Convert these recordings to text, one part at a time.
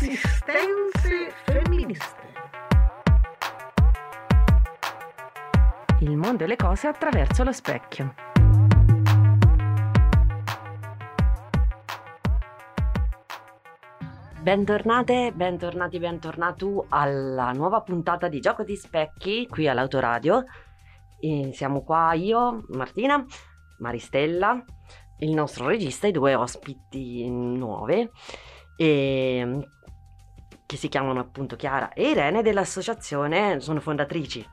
Insistenze femministe. Il mondo e le cose attraverso lo specchio. Bentornate, bentornati, bentornato alla nuova puntata di Gioco di Specchi qui all'Autoradio. E siamo qua io, Martina, Maristella, il nostro regista e due ospiti nuove e, che si chiamano appunto Chiara e Irene dell'associazione, sono fondatrici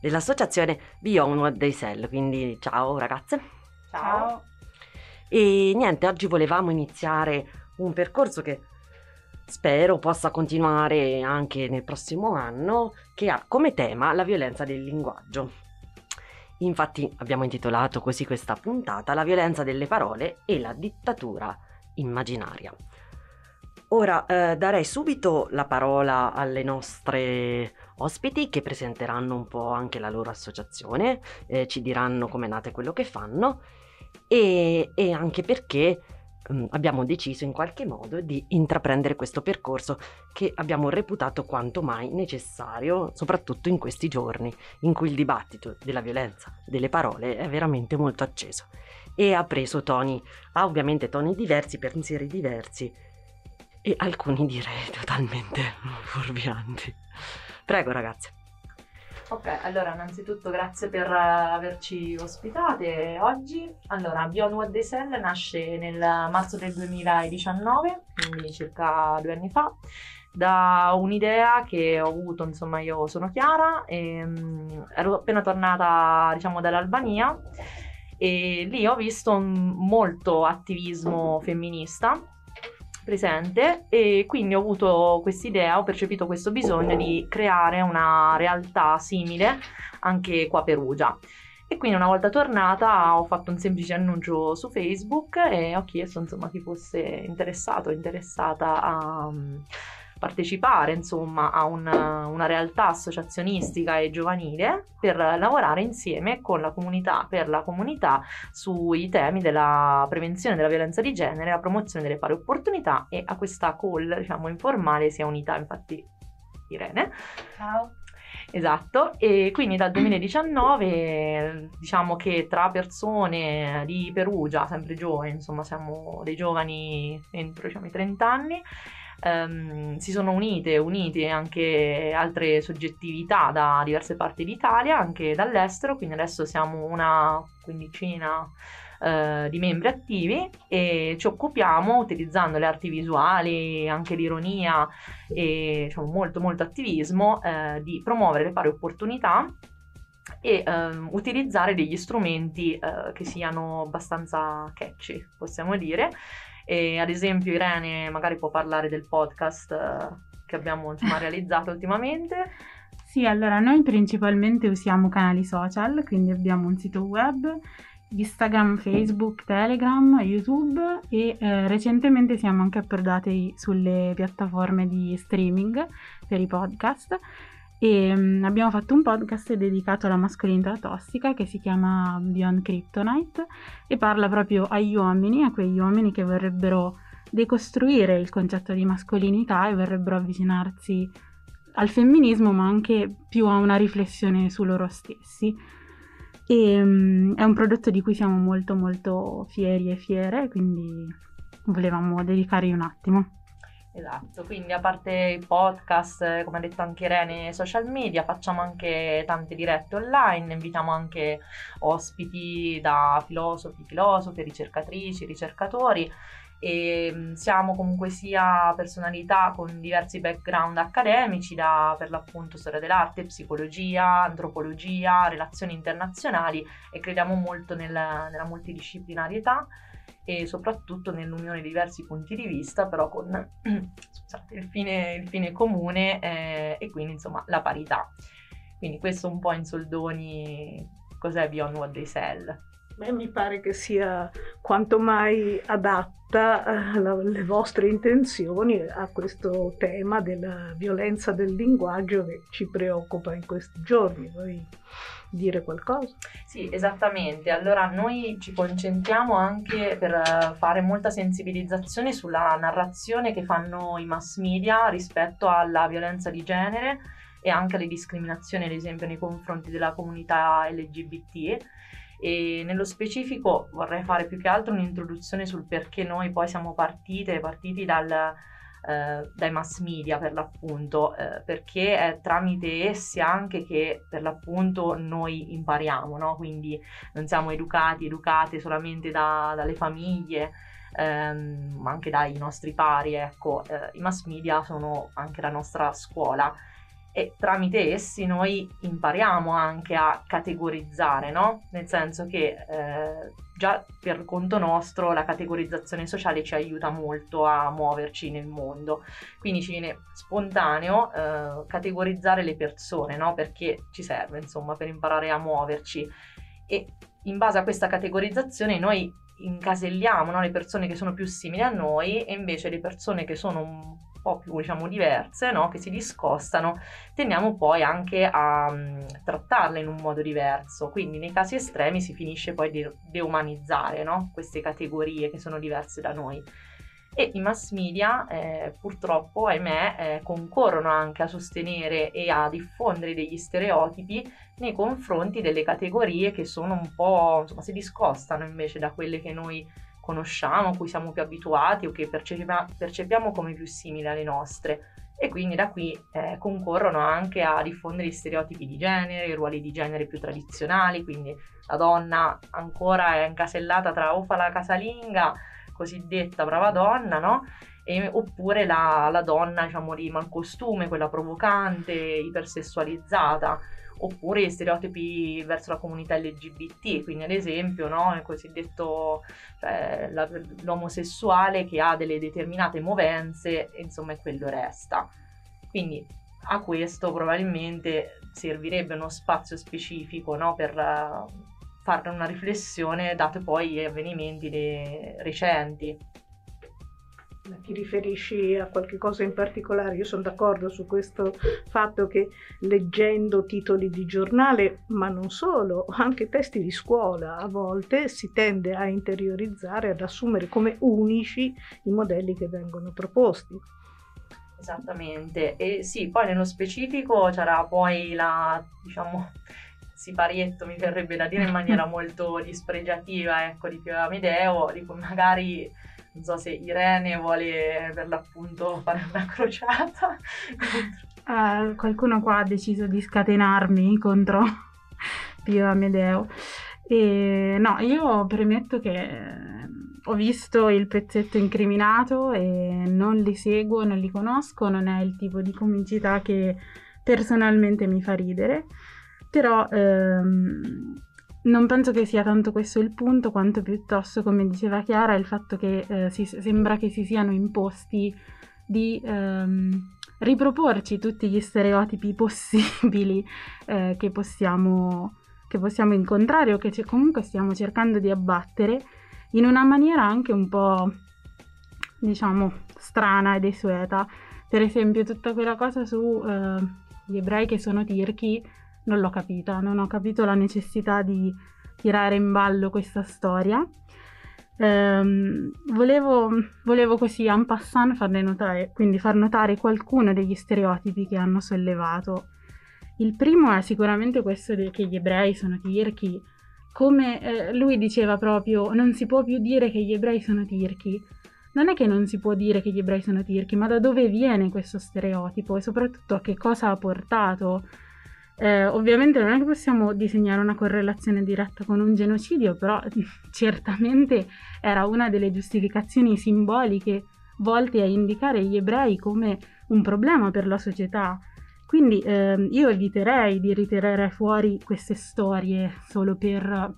dell'associazione Beyond What They Sell, quindi ciao ragazze. Ciao. E niente, oggi volevamo iniziare un percorso che spero possa continuare anche nel prossimo anno, che ha come tema la violenza del linguaggio. Infatti abbiamo intitolato così questa puntata La violenza delle parole e la dittatura immaginaria. Ora eh, darei subito la parola alle nostre ospiti che presenteranno un po' anche la loro associazione, eh, ci diranno come è nata quello che fanno e, e anche perché mh, abbiamo deciso in qualche modo di intraprendere questo percorso che abbiamo reputato quanto mai necessario, soprattutto in questi giorni in cui il dibattito della violenza delle parole è veramente molto acceso e ha preso toni, ha ovviamente toni diversi, pensieri diversi e alcuni direi totalmente fuorvianti. Prego ragazzi. Ok, allora innanzitutto grazie per uh, averci ospitate oggi. Allora, Beyond What They Sell nasce nel marzo del 2019, quindi circa due anni fa, da un'idea che ho avuto, insomma io sono Chiara, e, um, ero appena tornata diciamo dall'Albania e lì ho visto molto attivismo femminista presente e quindi ho avuto quest'idea, ho percepito questo bisogno di creare una realtà simile anche qua a Perugia. E quindi una volta tornata ho fatto un semplice annuncio su Facebook e ho chiesto insomma chi fosse interessato, interessata a partecipare insomma a una, una, realtà associazionistica e giovanile per lavorare insieme con la comunità, per la comunità sui temi della prevenzione della violenza di genere, la promozione delle pari opportunità e a questa call diciamo informale si è unita infatti Irene. Ciao. Esatto, e quindi dal 2019 diciamo che tra persone di Perugia, sempre giovani, insomma siamo dei giovani entro diciamo, i 30 anni, Um, si sono unite, unite anche altre soggettività da diverse parti d'Italia, anche dall'estero, quindi adesso siamo una quindicina uh, di membri attivi e ci occupiamo utilizzando le arti visuali, anche l'ironia e diciamo, molto molto attivismo uh, di promuovere le pari opportunità e um, utilizzare degli strumenti uh, che siano abbastanza catchy, possiamo dire, e ad esempio Irene magari può parlare del podcast eh, che abbiamo insomma, realizzato ultimamente. Sì, allora noi principalmente usiamo canali social, quindi abbiamo un sito web, Instagram, Facebook, Telegram, YouTube e eh, recentemente siamo anche approdati sulle piattaforme di streaming per i podcast e um, abbiamo fatto un podcast dedicato alla mascolinità tossica che si chiama Beyond Kryptonite e parla proprio agli uomini, a quegli uomini che vorrebbero decostruire il concetto di mascolinità e vorrebbero avvicinarsi al femminismo ma anche più a una riflessione su loro stessi. E, um, è un prodotto di cui siamo molto molto fieri e fiere, quindi volevamo dedicargli un attimo. Esatto, quindi a parte i podcast, come ha detto anche Irene, social media, facciamo anche tante dirette online, invitiamo anche ospiti da filosofi, filosofi, ricercatrici, ricercatori e mm, siamo comunque sia personalità con diversi background accademici, da per l'appunto storia dell'arte, psicologia, antropologia, relazioni internazionali e crediamo molto nel, nella multidisciplinarietà e soprattutto nell'unione di diversi punti di vista, però con scusate, il, fine, il, fine, comune eh, e quindi insomma la parità. Quindi questo un po' in soldoni cos'è Beyond What They Sell. me mi pare che sia quanto mai adatta eh, la, le vostre intenzioni a questo tema della violenza del linguaggio che ci preoccupa in questi giorni. Vuoi dire qualcosa? Sì, esattamente. Allora noi ci concentriamo anche per fare molta sensibilizzazione sulla narrazione che fanno i mass media rispetto alla violenza di genere e anche alle discriminazioni, ad esempio, nei confronti della comunità LGBT e nello specifico vorrei fare più che altro un'introduzione sul perché noi poi siamo partite, partiti dal, eh, dai mass media per l'appunto, eh, perché è tramite essi anche che per l'appunto noi impariamo, no? quindi non siamo educati, educate solamente da, dalle famiglie, ehm, ma anche dai nostri pari, ecco, eh, i mass media sono anche la nostra scuola e tramite essi noi impariamo anche a categorizzare, no? Nel senso che eh, già per conto nostro la categorizzazione sociale ci aiuta molto a muoverci nel mondo, quindi ci viene spontaneo eh, categorizzare le persone, no? Perché ci serve, insomma, per imparare a muoverci e in base a questa categorizzazione noi incaselliamo no? le persone che sono più simili a noi e invece le persone che sono un po' più diciamo diverse, no? che si discostano, tendiamo poi anche a um, trattarle in un modo diverso. Quindi nei casi estremi si finisce poi di deumanizzare no? queste categorie che sono diverse da noi. E i mass media eh, purtroppo, ahimè, eh, concorrono anche a sostenere e a diffondere degli stereotipi nei confronti delle categorie che sono un po', insomma, si discostano invece da quelle che noi conosciamo, a cui siamo più abituati o che percepiamo, percepiamo come più simili alle nostre. E quindi da qui eh, concorrono anche a diffondere gli stereotipi di genere, i ruoli di genere più tradizionali, quindi la donna ancora è incasellata tra o fa la casalinga, cosiddetta brava donna, no? E, oppure la, la donna, diciamo, di malcostume, quella provocante, ipersessualizzata oppure stereotipi verso la comunità LGBT, quindi ad esempio no, il cosiddetto cioè, la, l'omosessuale che ha delle determinate movenze, insomma, e quello resta. Quindi a questo probabilmente servirebbe uno spazio specifico no, per uh, fare una riflessione, dato poi gli avvenimenti recenti ti riferisci a qualche cosa in particolare? Io sono d'accordo su questo fatto che leggendo titoli di giornale, ma non solo, anche testi di scuola, a volte si tende a interiorizzare, ad assumere come unici i modelli che vengono proposti. Esattamente, e sì, poi nello specifico c'era poi la, diciamo, siparietto mi verrebbe da dire in maniera molto dispregiativa, ecco, di Pio Amedeo, di cui magari non so se Irene vuole per l'appunto fare una crociata. Uh, qualcuno qua ha deciso di scatenarmi contro Pio Amedeo. E, no, io premetto che ho visto il pezzetto incriminato e non li seguo, non li conosco, non è il tipo di comicità che personalmente mi fa ridere, però ehm, non penso che sia tanto questo il punto, quanto piuttosto, come diceva Chiara, il fatto che eh, si, sembra che si siano imposti di ehm, riproporci tutti gli stereotipi possibili eh, che, possiamo, che, possiamo, incontrare o che c- comunque stiamo cercando di abbattere in una maniera anche un po', diciamo, strana e desueta. Per esempio, tutta quella cosa su eh, ebrei che sono tirchi non l'ho capita, non ho capito la necessità di tirare in ballo questa storia. Ehm, volevo, volevo, così en passant farne notare, quindi far notare qualcuno degli stereotipi che hanno sollevato. Il primo è sicuramente questo di, che gli ebrei sono tirchi. Come eh, lui diceva proprio, non si può più dire che gli ebrei sono tirchi. Non è che non si può dire che gli ebrei sono tirchi, ma da dove viene questo stereotipo e soprattutto a che cosa ha portato? Eh, ovviamente non è che possiamo disegnare una correlazione diretta con un genocidio, però certamente era una delle giustificazioni simboliche volte a indicare gli ebrei come un problema per la società. Quindi eh, io eviterei di ritirare fuori queste storie solo per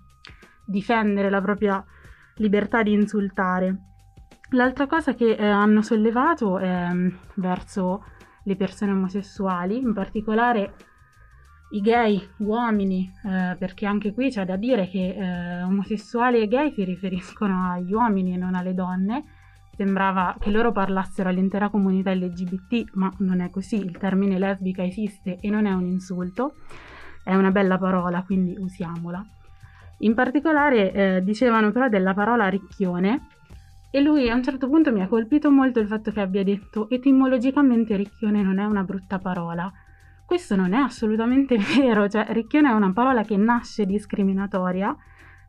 difendere la propria libertà di insultare. L'altra cosa che eh, hanno sollevato è mm, verso le persone omosessuali, in particolare i gay, uomini, eh, perché anche qui c'è da dire che eh, omosessuali e gay si riferiscono agli uomini e non alle donne. Sembrava che loro parlassero all'intera comunità LGBT, ma non è così. Il termine lesbica esiste e non è un insulto, è una bella parola, quindi usiamola. In particolare eh, dicevano però della parola ricchione e lui a un certo punto mi ha colpito molto il fatto che abbia detto etimologicamente ricchione non è una brutta parola questo non è assolutamente vero, cioè ricchione è una parola che nasce discriminatoria,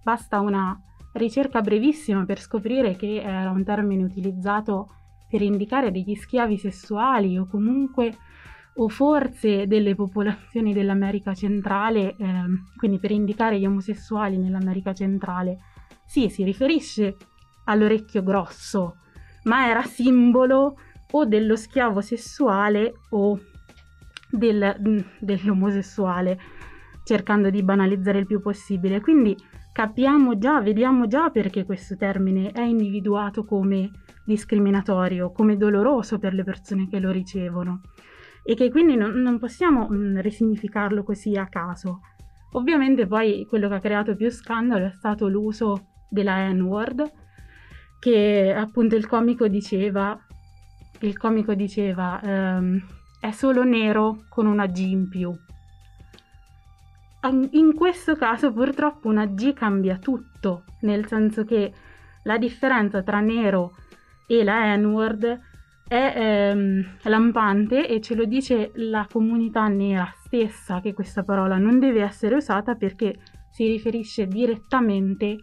basta una ricerca brevissima per scoprire che era un termine utilizzato per indicare degli schiavi sessuali o comunque o forse delle popolazioni dell'America centrale, eh, quindi per indicare gli omosessuali nell'America centrale. Sì, si riferisce all'orecchio grosso, ma era simbolo o dello schiavo sessuale o del, mm, dell'omosessuale, cercando di banalizzare il più possibile. Quindi capiamo già, vediamo già perché questo termine è individuato come discriminatorio, come doloroso per le persone che lo ricevono e che quindi non, non possiamo mh, mm, risignificarlo così a caso. Ovviamente poi quello che ha creato più scandalo è stato l'uso della N-word, che appunto il comico diceva, il comico diceva ehm, è solo nero con una G in più. In questo caso purtroppo una G cambia tutto, nel senso che la differenza tra nero e la N-word è ehm, lampante e ce lo dice la comunità nera stessa che questa parola non deve essere usata perché si riferisce direttamente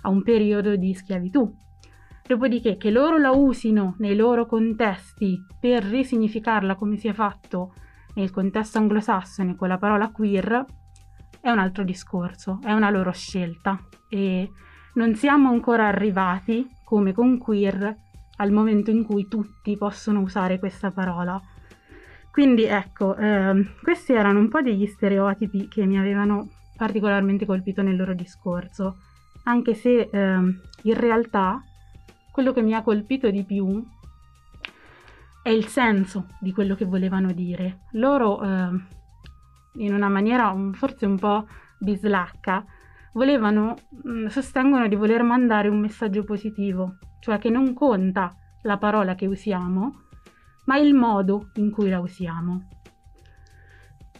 a un periodo di schiavitù. Dopodiché che loro la usino nei loro contesti per risignificarla come si è fatto nel contesto anglosassone con la parola queer è un altro discorso, è una loro scelta e non siamo ancora arrivati come con queer al momento in cui tutti possono usare questa parola. Quindi ecco, eh, questi erano un po' degli stereotipi che mi avevano particolarmente colpito nel loro discorso, anche se eh, in realtà quello che mi ha colpito di più è il senso di quello che volevano dire. Loro, eh, in una maniera forse un po' bislacca, volevano, mm, sostengono di voler mandare un messaggio positivo, cioè che non conta la parola che usiamo, ma il modo in cui la usiamo.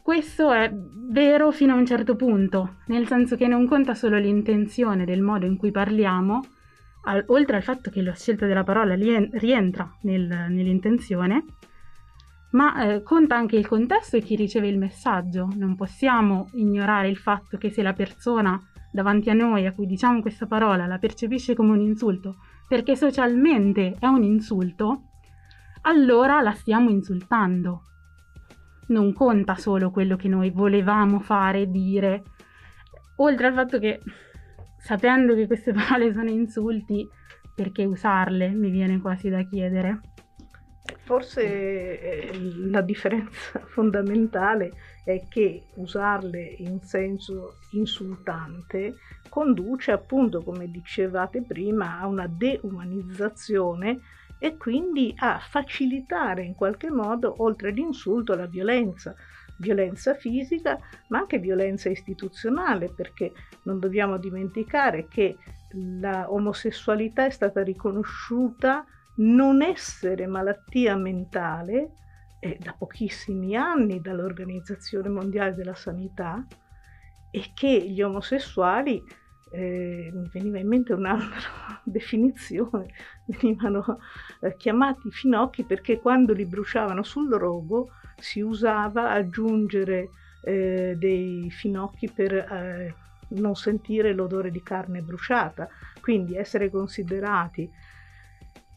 Questo è vero fino a un certo punto, nel senso che non conta solo l'intenzione del modo in cui parliamo, al, oltre al fatto che la scelta della parola rientra nel, nell'intenzione, ma eh, conta anche il contesto e chi riceve il messaggio. Non possiamo ignorare il fatto che se la persona davanti a noi a cui diciamo questa parola la percepisce come un insulto, perché socialmente è un insulto, allora la stiamo insultando. Non conta solo quello che noi volevamo fare, dire, oltre al fatto che sapendo che queste parole sono insulti, perché usarle? Mi viene quasi da chiedere. Forse eh, la differenza fondamentale è che usarle in senso insultante conduce appunto, come dicevate prima, a una deumanizzazione e quindi a facilitare in qualche modo, oltre l'insulto, la violenza violenza fisica, ma anche violenza istituzionale, perché non dobbiamo dimenticare che la omosessualità è stata riconosciuta non essere malattia mentale eh, da pochissimi anni dall'Organizzazione Mondiale della Sanità e che gli omosessuali eh, mi veniva in mente un'altra definizione, venivano eh, chiamati finocchi perché quando li bruciavano sul rogo si usava aggiungere eh, dei finocchi per eh, non sentire l'odore di carne bruciata, quindi essere considerati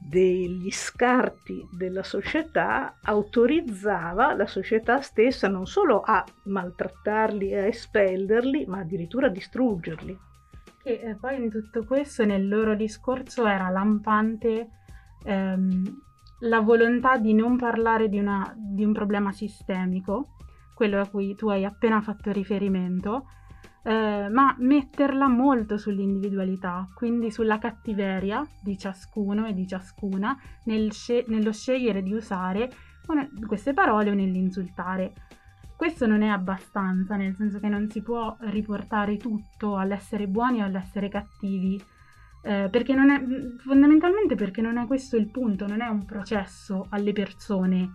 degli scarti della società autorizzava la società stessa non solo a maltrattarli e a espellerli, ma addirittura a distruggerli. Che poi in tutto questo nel loro discorso era lampante ehm, la volontà di non parlare di, una, di, un problema sistemico, quello a cui tu hai appena fatto riferimento, eh, ma metterla molto sull'individualità, quindi sulla cattiveria di ciascuno e di ciascuna nel sce- nello scegliere di usare queste parole o nell'insultare. questo non è abbastanza, nel senso che non si può riportare tutto all'essere buoni o all'essere cattivi, eh, perché non è, fondamentalmente perché non è questo il punto, non è un processo alle persone,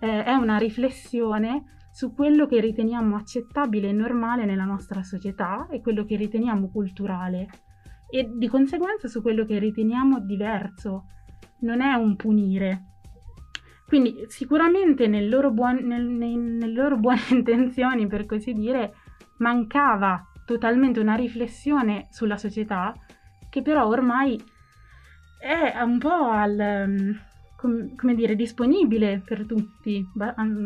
eh, è una riflessione su quello che riteniamo accettabile e normale nella nostra società e quello che riteniamo culturale e di conseguenza su quello che riteniamo diverso. Non è un punire. Quindi sicuramente nel loro buon, nel, nei, nelle loro buone intenzioni, per così dire, mancava totalmente una riflessione sulla società che però ormai è un po' al, come dire, disponibile per tutti.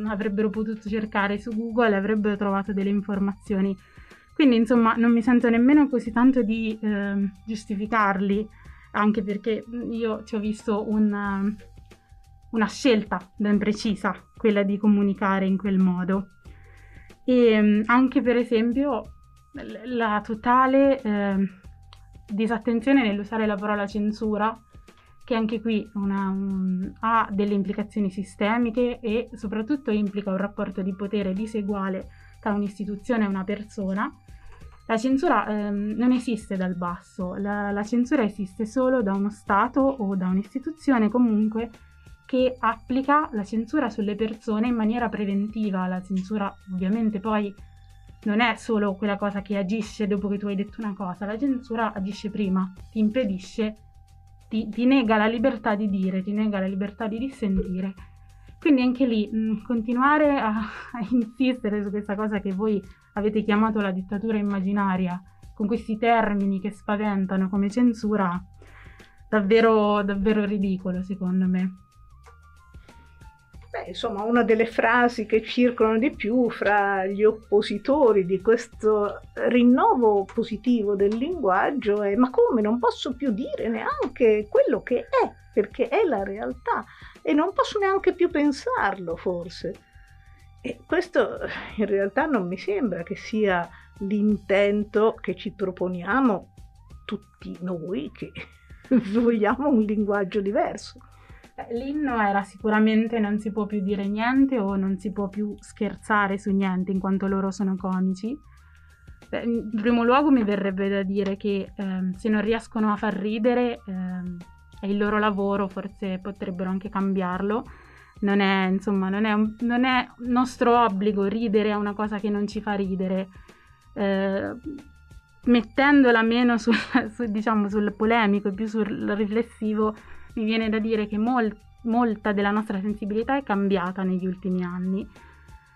Avrebbero potuto cercare su Google avrebbero trovato delle informazioni. Quindi, insomma, non mi sento nemmeno così tanto di eh, giustificarli, anche perché io ci ho visto una, una, scelta ben precisa, quella di comunicare in quel modo. E anche, per esempio, la totale eh, disattenzione nell'usare la parola censura che anche qui una, um, ha delle implicazioni sistemiche e soprattutto implica un rapporto di potere diseguale tra un'istituzione e una persona. La censura ehm, non esiste dal basso, la, la censura esiste solo da uno Stato o da un'istituzione comunque che applica la censura sulle persone in maniera preventiva. La censura ovviamente poi non è solo quella cosa che agisce dopo che tu hai detto una cosa, la censura agisce prima, ti impedisce ti, ti, nega la libertà di dire, ti nega la libertà di dissentire. Quindi anche lì mh, mm, continuare a, a, insistere su questa cosa che voi avete chiamato la dittatura immaginaria, con questi termini che spaventano come censura, davvero, davvero ridicolo secondo me. Beh, insomma, una delle frasi che circolano di più fra gli oppositori di questo rinnovo positivo del linguaggio è ma come non posso più dire neanche quello che è, perché è la realtà e non posso neanche più pensarlo forse. E questo in realtà non mi sembra che sia l'intento che ci proponiamo tutti noi che vogliamo un linguaggio diverso. L'inno era sicuramente non si può più dire niente o non si può più scherzare su niente in quanto loro sono comici. Beh, in primo luogo mi verrebbe da dire che ehm, se non riescono a far ridere ehm, è il loro lavoro, forse potrebbero anche cambiarlo. Non è, insomma, non è, un, non è nostro obbligo ridere a una cosa che non ci fa ridere. Eh, mettendola meno sul, su, diciamo, sul polemico e più sul riflessivo, mi viene da dire che mol- molta della nostra sensibilità è cambiata negli ultimi anni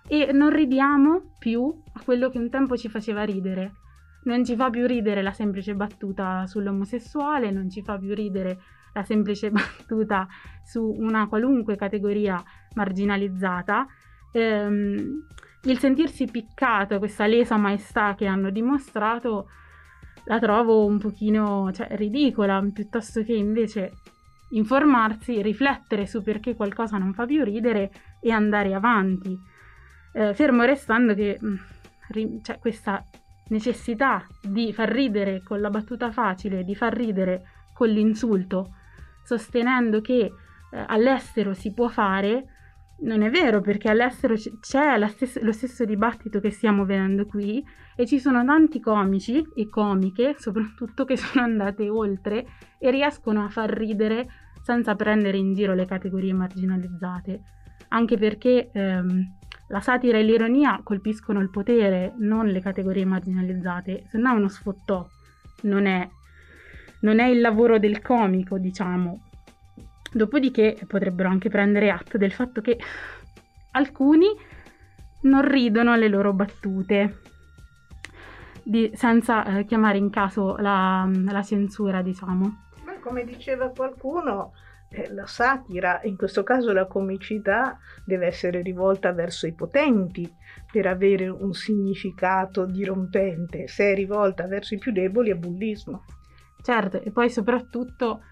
e non ridiamo più a quello che un tempo ci faceva ridere. Non ci fa più ridere la semplice battuta sull'omosessuale, non ci fa più ridere la semplice battuta su una qualunque categoria marginalizzata. Ehm, il sentirsi piccato, questa lesa maestà che hanno dimostrato, la trovo un pochino cioè, ridicola, piuttosto che invece informarsi, riflettere su perché qualcosa non fa più ridere e andare avanti. Eh, fermo restando che mh, mm, ri- cioè, questa necessità di far ridere con la battuta facile, di far ridere con l'insulto, sostenendo che eh, all'estero si può fare, non è vero perché all'estero c- c'è stes- lo stesso dibattito che stiamo vedendo qui e ci sono tanti comici e comiche soprattutto che sono andate oltre e riescono a far ridere senza prendere in giro le categorie marginalizzate, anche perché ehm, la satira e l'ironia colpiscono il potere, non le categorie marginalizzate, se no è uno sfottò, non è, non è il lavoro del comico, diciamo. Dopodiché potrebbero anche prendere atto del fatto che alcuni non ridono alle loro battute, di, senza eh, chiamare in caso la, la censura, diciamo come diceva qualcuno, eh, la satira, in questo caso la comicità, deve essere rivolta verso i potenti per avere un significato dirompente. Se è rivolta verso i più deboli è bullismo. Certo, e poi soprattutto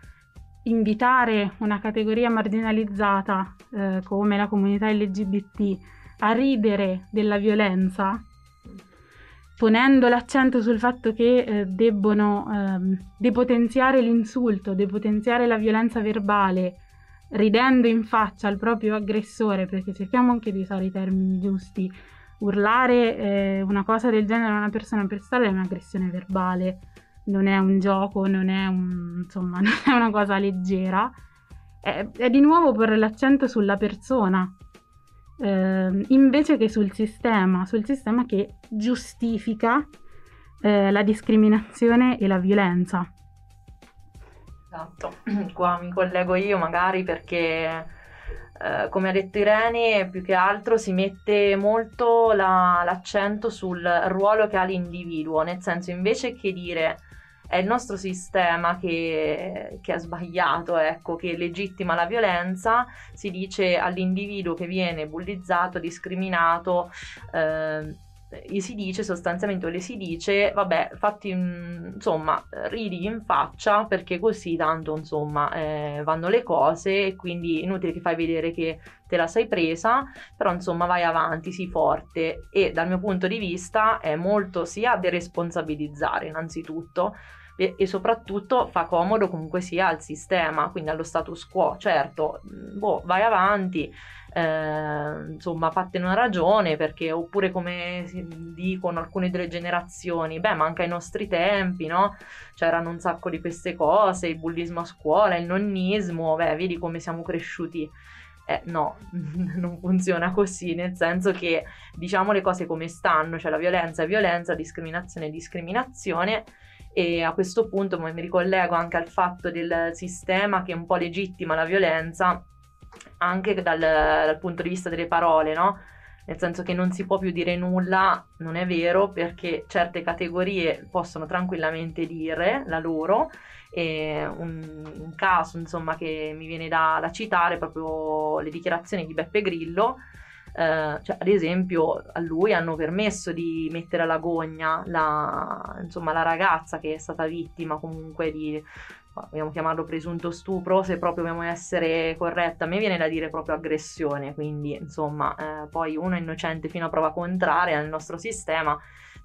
invitare una categoria marginalizzata eh, come la comunità LGBT a ridere della violenza ponendo l'accento sul fatto che eh, debbono ehm, depotenziare l'insulto, depotenziare la violenza verbale, ridendo in faccia al proprio aggressore, perché cerchiamo anche di usare i termini giusti, urlare eh, una cosa del genere a una persona per strada è un'aggressione verbale, non è un gioco, non è, un, insomma, non è una cosa leggera. È, è di nuovo porre l'accento sulla persona, eh, invece che sul sistema, sul sistema che giustifica eh, la discriminazione e la violenza. Esatto, qua mi collego io magari perché eh, come ha detto Irene, più che altro si mette molto la, l'accento sul ruolo che ha l'individuo, nel senso invece che dire è il nostro sistema che, che, è sbagliato, ecco, che legittima la violenza, si dice all'individuo che viene bullizzato, discriminato, eh, gli si dice sostanzialmente, o le si dice, vabbè, fatti, insomma, ridi in faccia perché così tanto, insomma, eh, vanno le cose e quindi inutile che fai vedere che te la sei presa, però insomma vai avanti, sii forte. E dal mio punto di vista è molto sia deresponsabilizzare innanzitutto, e, e, soprattutto fa comodo comunque sia al sistema, quindi allo status quo. Certo, boh, vai avanti, eh, insomma, fattene una ragione perché oppure come dicono alcune delle generazioni, beh, ma anche ai nostri tempi, no? C'erano un sacco di queste cose, il bullismo a scuola, il nonnismo, beh, vedi come siamo cresciuti. Eh, no, non funziona così, nel senso che diciamo le cose come stanno, cioè la violenza è violenza, discriminazione è discriminazione e a questo punto mi ricollego anche al fatto del sistema che un po' legittima la violenza anche dal, dal punto di vista delle parole, no? Nel senso che non si può più dire nulla, non è vero, perché certe categorie possono tranquillamente dire la loro. E un, un caso, insomma, che mi viene da, da citare è proprio le dichiarazioni di Beppe Grillo, eh, cioè, ad esempio, a lui hanno permesso di mettere alla gogna la, insomma, la ragazza che è stata vittima comunque di, vogliamo chiamarlo presunto stupro, se proprio dobbiamo essere corretta, a me viene da dire proprio aggressione, quindi insomma, eh, poi uno è innocente fino a prova contraria nel nostro sistema,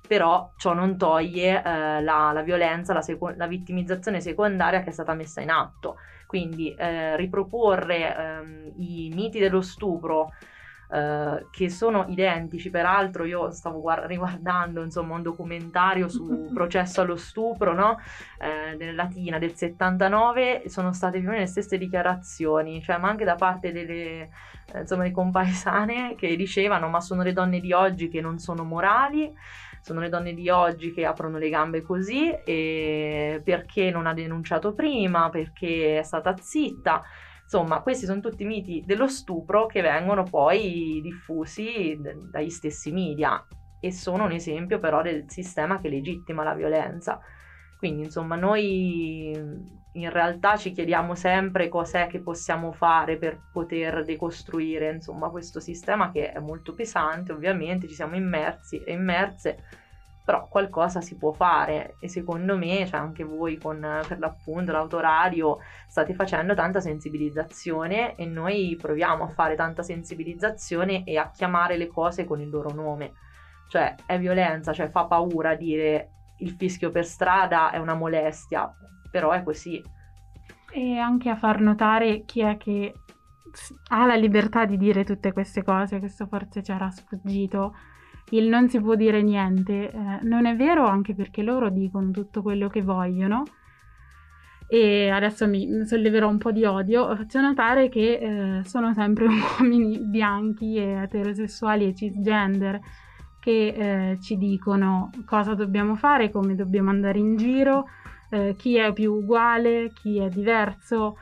però ciò non toglie eh, la, la, violenza, la, seco- la, vittimizzazione secondaria che è stata messa in atto. Quindi eh, riproporre ehm, i miti dello stupro Uh, che sono identici. Peraltro, io stavo guard- riguardando insomma, un documentario sul processo allo stupro no? eh, della Latina del 79, sono state più o meno le stesse dichiarazioni, cioè, ma anche da parte delle eh, insomma, di compaesane che dicevano: Ma sono le donne di oggi che non sono morali. Sono le donne di oggi che aprono le gambe così e perché non ha denunciato prima, perché è stata zitta. Insomma, questi sono tutti miti dello stupro che vengono poi diffusi d- dagli stessi media e sono un esempio però del sistema che legittima la violenza. Quindi, insomma, noi in realtà ci chiediamo sempre cos'è che possiamo fare per poter decostruire, insomma, questo sistema che è molto pesante, ovviamente, ci siamo immersi e immerse però qualcosa si può fare e secondo me, cioè anche voi con per l'appunto l'autoradio state facendo tanta sensibilizzazione e noi proviamo a fare tanta sensibilizzazione e a chiamare le cose con il loro nome. Cioè è violenza, cioè fa paura dire il fischio per strada è una molestia, però è così. E anche a far notare chi è che ha la libertà di dire tutte queste cose, questo forse ci era sfuggito il non si può dire niente. Eh, non è vero anche perché loro dicono tutto quello che vogliono. E adesso mi solleverò un po' di odio. Faccio notare che eh, sono sempre uomini bianchi e eterosessuali e cisgender che eh, ci dicono cosa dobbiamo fare, come dobbiamo andare in giro, eh, chi è più uguale, chi è diverso.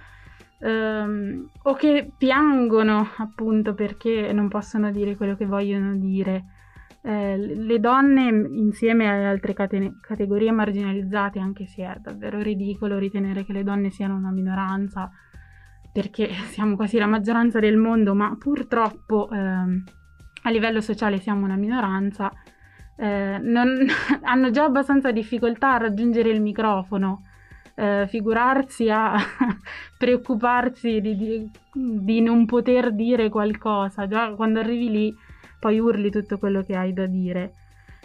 Ehm, o che piangono appunto perché non possono dire quello che vogliono dire eh, le donne insieme alle altre cate- categorie marginalizzate, anche se è davvero ridicolo ritenere che le donne siano una minoranza, perché siamo quasi la maggioranza del mondo, ma purtroppo eh, a livello sociale siamo una minoranza, eh, non, hanno già abbastanza difficoltà a raggiungere il microfono. Eh, figurarsi a preoccuparsi di, di, di, non poter dire qualcosa, già quando arrivi lì poi urli tutto quello che hai da dire.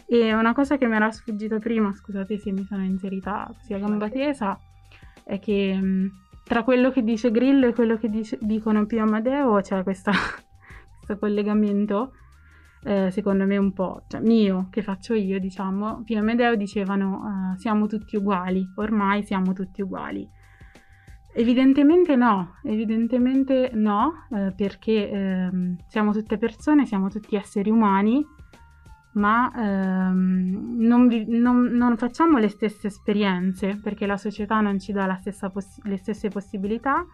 E una cosa che mi era sfuggita prima, scusate se mi sono inserita così a gamba tesa, è che mh, tra quello che dice Grillo e quello che dice, dicono Pio Amadeo c'è questa, questo collegamento. eh, secondo me un po' cioè, mio, che faccio io, diciamo, Pio Medeo dicevano uh, siamo tutti uguali, ormai siamo tutti uguali. Evidentemente no, evidentemente no, eh, perché eh, siamo tutte persone, siamo tutti esseri umani, ma ehm, non, vi- non, non, facciamo le stesse esperienze, perché la società non ci dà poss- le stesse possibilità,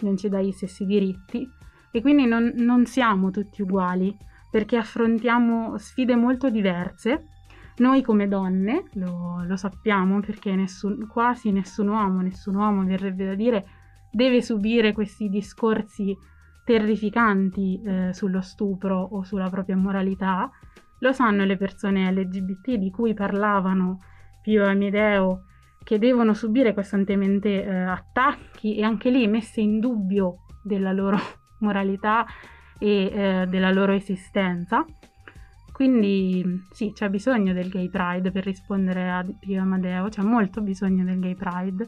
non ci dà gli stessi diritti, e quindi non, non siamo tutti uguali perché affrontiamo sfide molto diverse. Noi come donne lo, lo sappiamo perché nessun, quasi nessun uomo, nessun uomo verrebbe da dire, deve subire questi discorsi terrificanti eh, sullo stupro o sulla propria moralità. Lo sanno le persone LGBT di cui parlavano Pio Amedeo che devono subire costantemente eh, attacchi e anche lì messe in dubbio della loro moralità e eh, della loro esistenza. Quindi sì, c'è bisogno del gay pride per rispondere a Pio Amadeo, c'è molto bisogno del gay pride.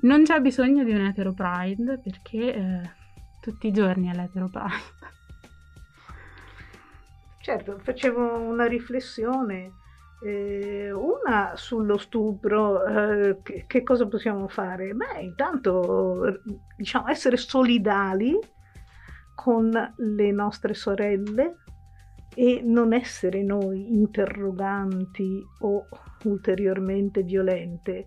Non c'è bisogno di un etero pride perché eh, tutti i giorni è l'etero pride. Certo, facevo una riflessione, eh, una sullo stupro, eh, che, che, cosa possiamo fare? Beh, intanto diciamo essere solidali con le nostre sorelle e non essere noi interroganti o ulteriormente violente.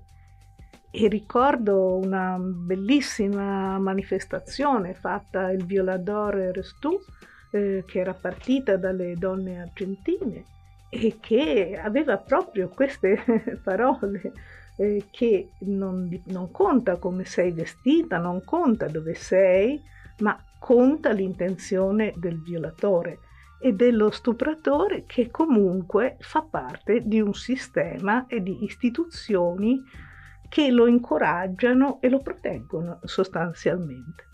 E ricordo una bellissima manifestazione fatta il Violador Restù, eh, che era partita dalle donne argentine e che aveva proprio queste parole eh, che non, non conta come sei vestita, non conta dove sei, ma conta l'intenzione del violatore e dello stupratore che comunque fa parte di un sistema e di istituzioni che lo incoraggiano e lo proteggono sostanzialmente.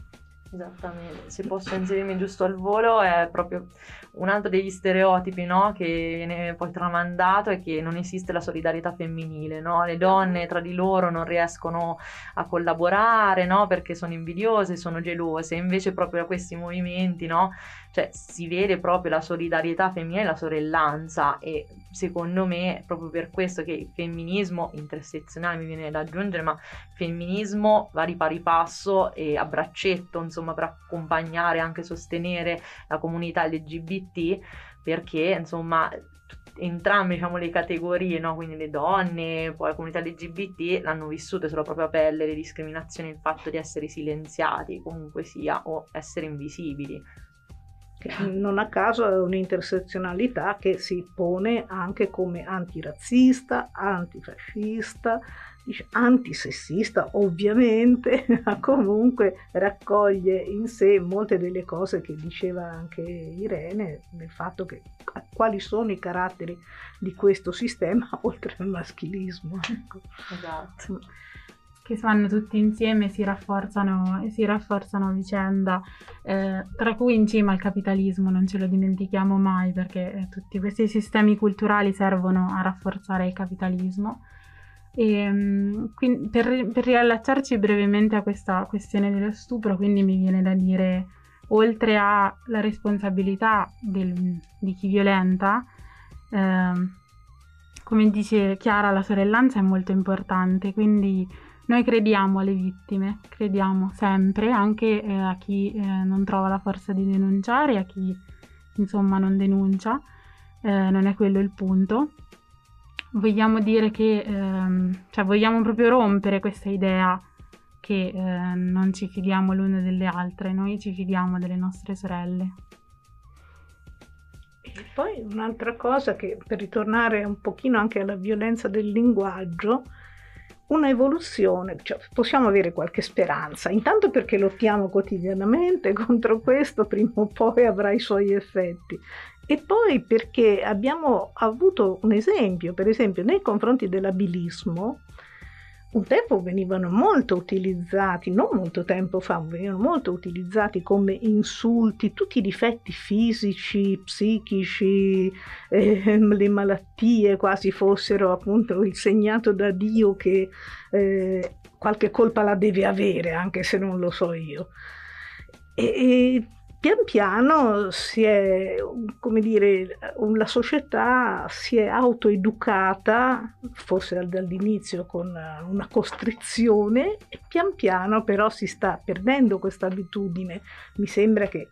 Esattamente, se posso inserirmi giusto al volo, è proprio un altro degli stereotipi no? che viene poi tramandato è che non esiste la solidarietà femminile, no? le donne tra di loro non riescono a collaborare no? perché sono invidiose, sono gelose, invece proprio da questi movimenti? Cioè, si vede proprio la solidarietà femminile, la sorellanza e secondo me è proprio per questo che il femminismo intersezionale mi viene da aggiungere, ma femminismo va di pari passo e a braccetto, insomma, per accompagnare e anche sostenere la comunità LGBT perché, insomma, entrambe diciamo, le categorie, no? quindi le donne, poi la comunità LGBT, l'hanno vissuto sulla propria pelle le discriminazioni, il fatto di essere silenziati, comunque sia, o essere invisibili non a caso è un'intersezionalità che si pone anche come antirazzista, antifascista, antisessista ovviamente, ma comunque raccoglie in sé molte delle cose che diceva anche Irene nel fatto che quali sono i caratteri di questo sistema oltre al maschilismo. Ecco. Esatto che vanno tutti insieme e si rafforzano, si rafforzano a vicenda, eh, tra cui in cima al capitalismo, non ce lo dimentichiamo mai perché eh, tutti questi sistemi culturali servono a rafforzare il capitalismo. E, mm, quindi, per, per riallacciarci brevemente a questa questione dello stupro, quindi mi viene da dire, oltre alla responsabilità del, di chi violenta, eh, come dice Chiara, la sorellanza è molto importante, quindi noi crediamo alle vittime, crediamo sempre, anche eh, a chi eh, non trova la forza di denunciare, a chi insomma non denuncia, eh, non è quello il punto. Vogliamo dire che, ehm, cioè vogliamo proprio rompere questa idea che eh, non ci fidiamo l'une delle altre, noi ci fidiamo delle nostre sorelle. E poi un'altra cosa che per ritornare un pochino anche alla violenza del linguaggio, una evoluzione, cioè possiamo avere qualche speranza, intanto perché lottiamo quotidianamente contro questo, prima o poi avrà i suoi effetti, e poi perché abbiamo avuto un esempio, per esempio nei confronti dell'abilismo, un tempo venivano molto utilizzati, non molto tempo fa, venivano molto utilizzati come insulti tutti i difetti fisici, psichici, eh, le malattie quasi fossero appunto il segnato da Dio che eh, qualche colpa la deve avere, anche se non lo so io. E, e pian piano è, dire, la società si è autoeducata, forse dall'inizio con una costrizione, e pian piano però si sta perdendo questa abitudine. Mi sembra che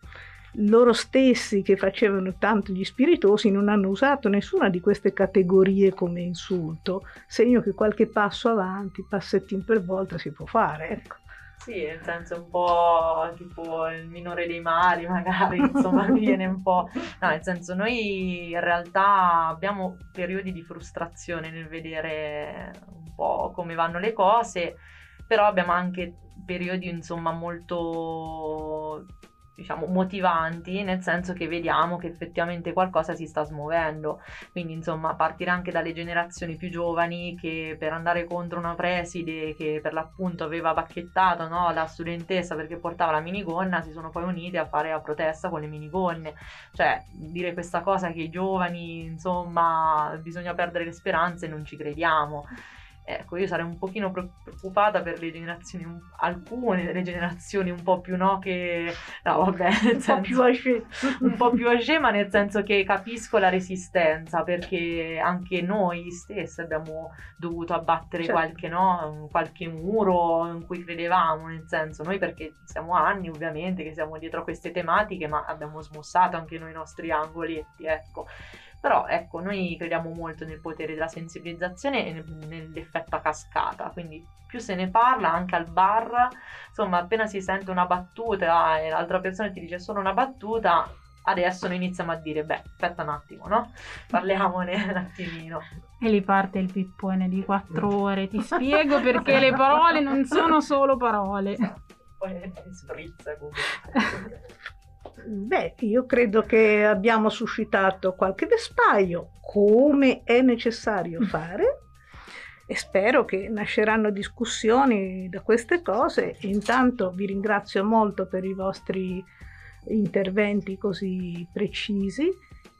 loro stessi che facevano tanto gli spiritosi non hanno usato nessuna di queste categorie come insulto, segno che qualche passo avanti, passettino per volta si può fare. Ecco. Sì, nel senso un po' tipo il minore dei mali, magari, insomma, viene un po'... No, nel senso noi in realtà abbiamo periodi di frustrazione nel vedere un po' come vanno le cose, però abbiamo anche periodi, insomma, molto diciamo, motivanti, nel senso che vediamo che effettivamente qualcosa si sta smuovendo. Quindi, insomma, partire anche dalle generazioni più giovani che per andare contro una preside che per l'appunto aveva bacchettato no, la studentessa perché portava la minigonna, si sono poi unite a fare la protesta con le minigonne. Cioè, dire questa cosa che i giovani, insomma, bisogna perdere le speranze, non ci crediamo. Ecco, io sarei un pochino preoccupata per le generazioni, alcune delle generazioni un po' più no che... No, vabbè, un, senso, po più age. un po' più age, ma nel senso che capisco la resistenza, perché anche noi stessi abbiamo dovuto abbattere certo. qualche, no, qualche muro in cui credevamo, nel senso, noi perché siamo anni ovviamente che siamo dietro a queste tematiche, ma abbiamo smussato anche noi i nostri angoletti, ecco. Però ecco, noi crediamo molto nel potere della sensibilizzazione e nell'effetto a cascata, quindi più se ne parla anche al bar, insomma appena si sente una battuta e l'altra persona ti dice solo una battuta, adesso noi iniziamo a dire, beh, aspetta un attimo, no? Parliamone un attimino. E lì parte il pippone di quattro ore, ti spiego perché le parole non sono solo parole. Poi sprizza comunque. Beh, io credo che abbiamo suscitato qualche vespaio, come è necessario fare, e spero che nasceranno discussioni da queste cose. Intanto vi ringrazio molto per i vostri interventi così precisi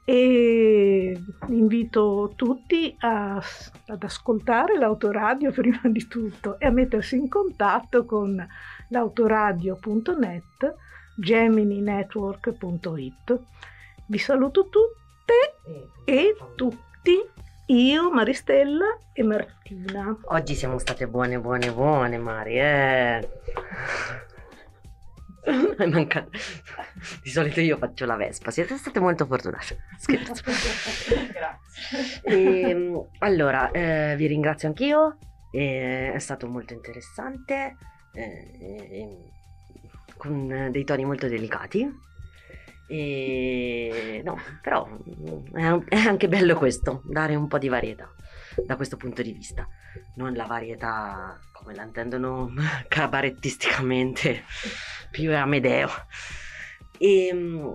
e invito tutti a, ad ascoltare l'autoradio prima di tutto e a mettersi in contatto con l'autoradio.net gemininetwork.it. Vi saluto tutte e tutti, io, Maristella e Martina. Oggi siamo state buone, buone, buone, Mari, eh. È mancato. Di solito io faccio la Vespa, siete state molto fortunate. Scherzo. Grazie. E, ehm, allora, eh, vi ringrazio anch'io, eh, è stato molto interessante. Eh, con dei toni molto delicati. E no, però è anche bello questo, dare un po' di varietà da questo punto di vista, non la varietà come la intendono cabarettisticamente più Amedeo. E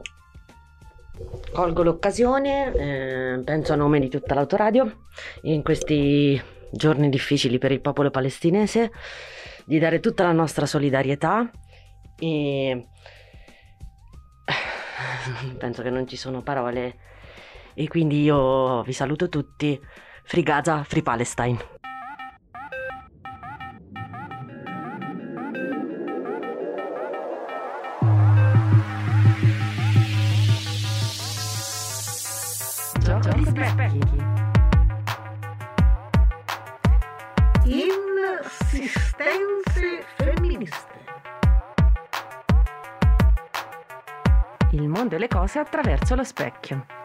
colgo l'occasione, eh, penso a nome di tutta l'autoradio, in questi giorni difficili per il popolo palestinese, di dare tutta la nostra solidarietà e penso che non ci sono parole e quindi io vi saluto tutti. Free Gaza, Free Palestine. Insistenze mondo e le cose attraverso lo specchio.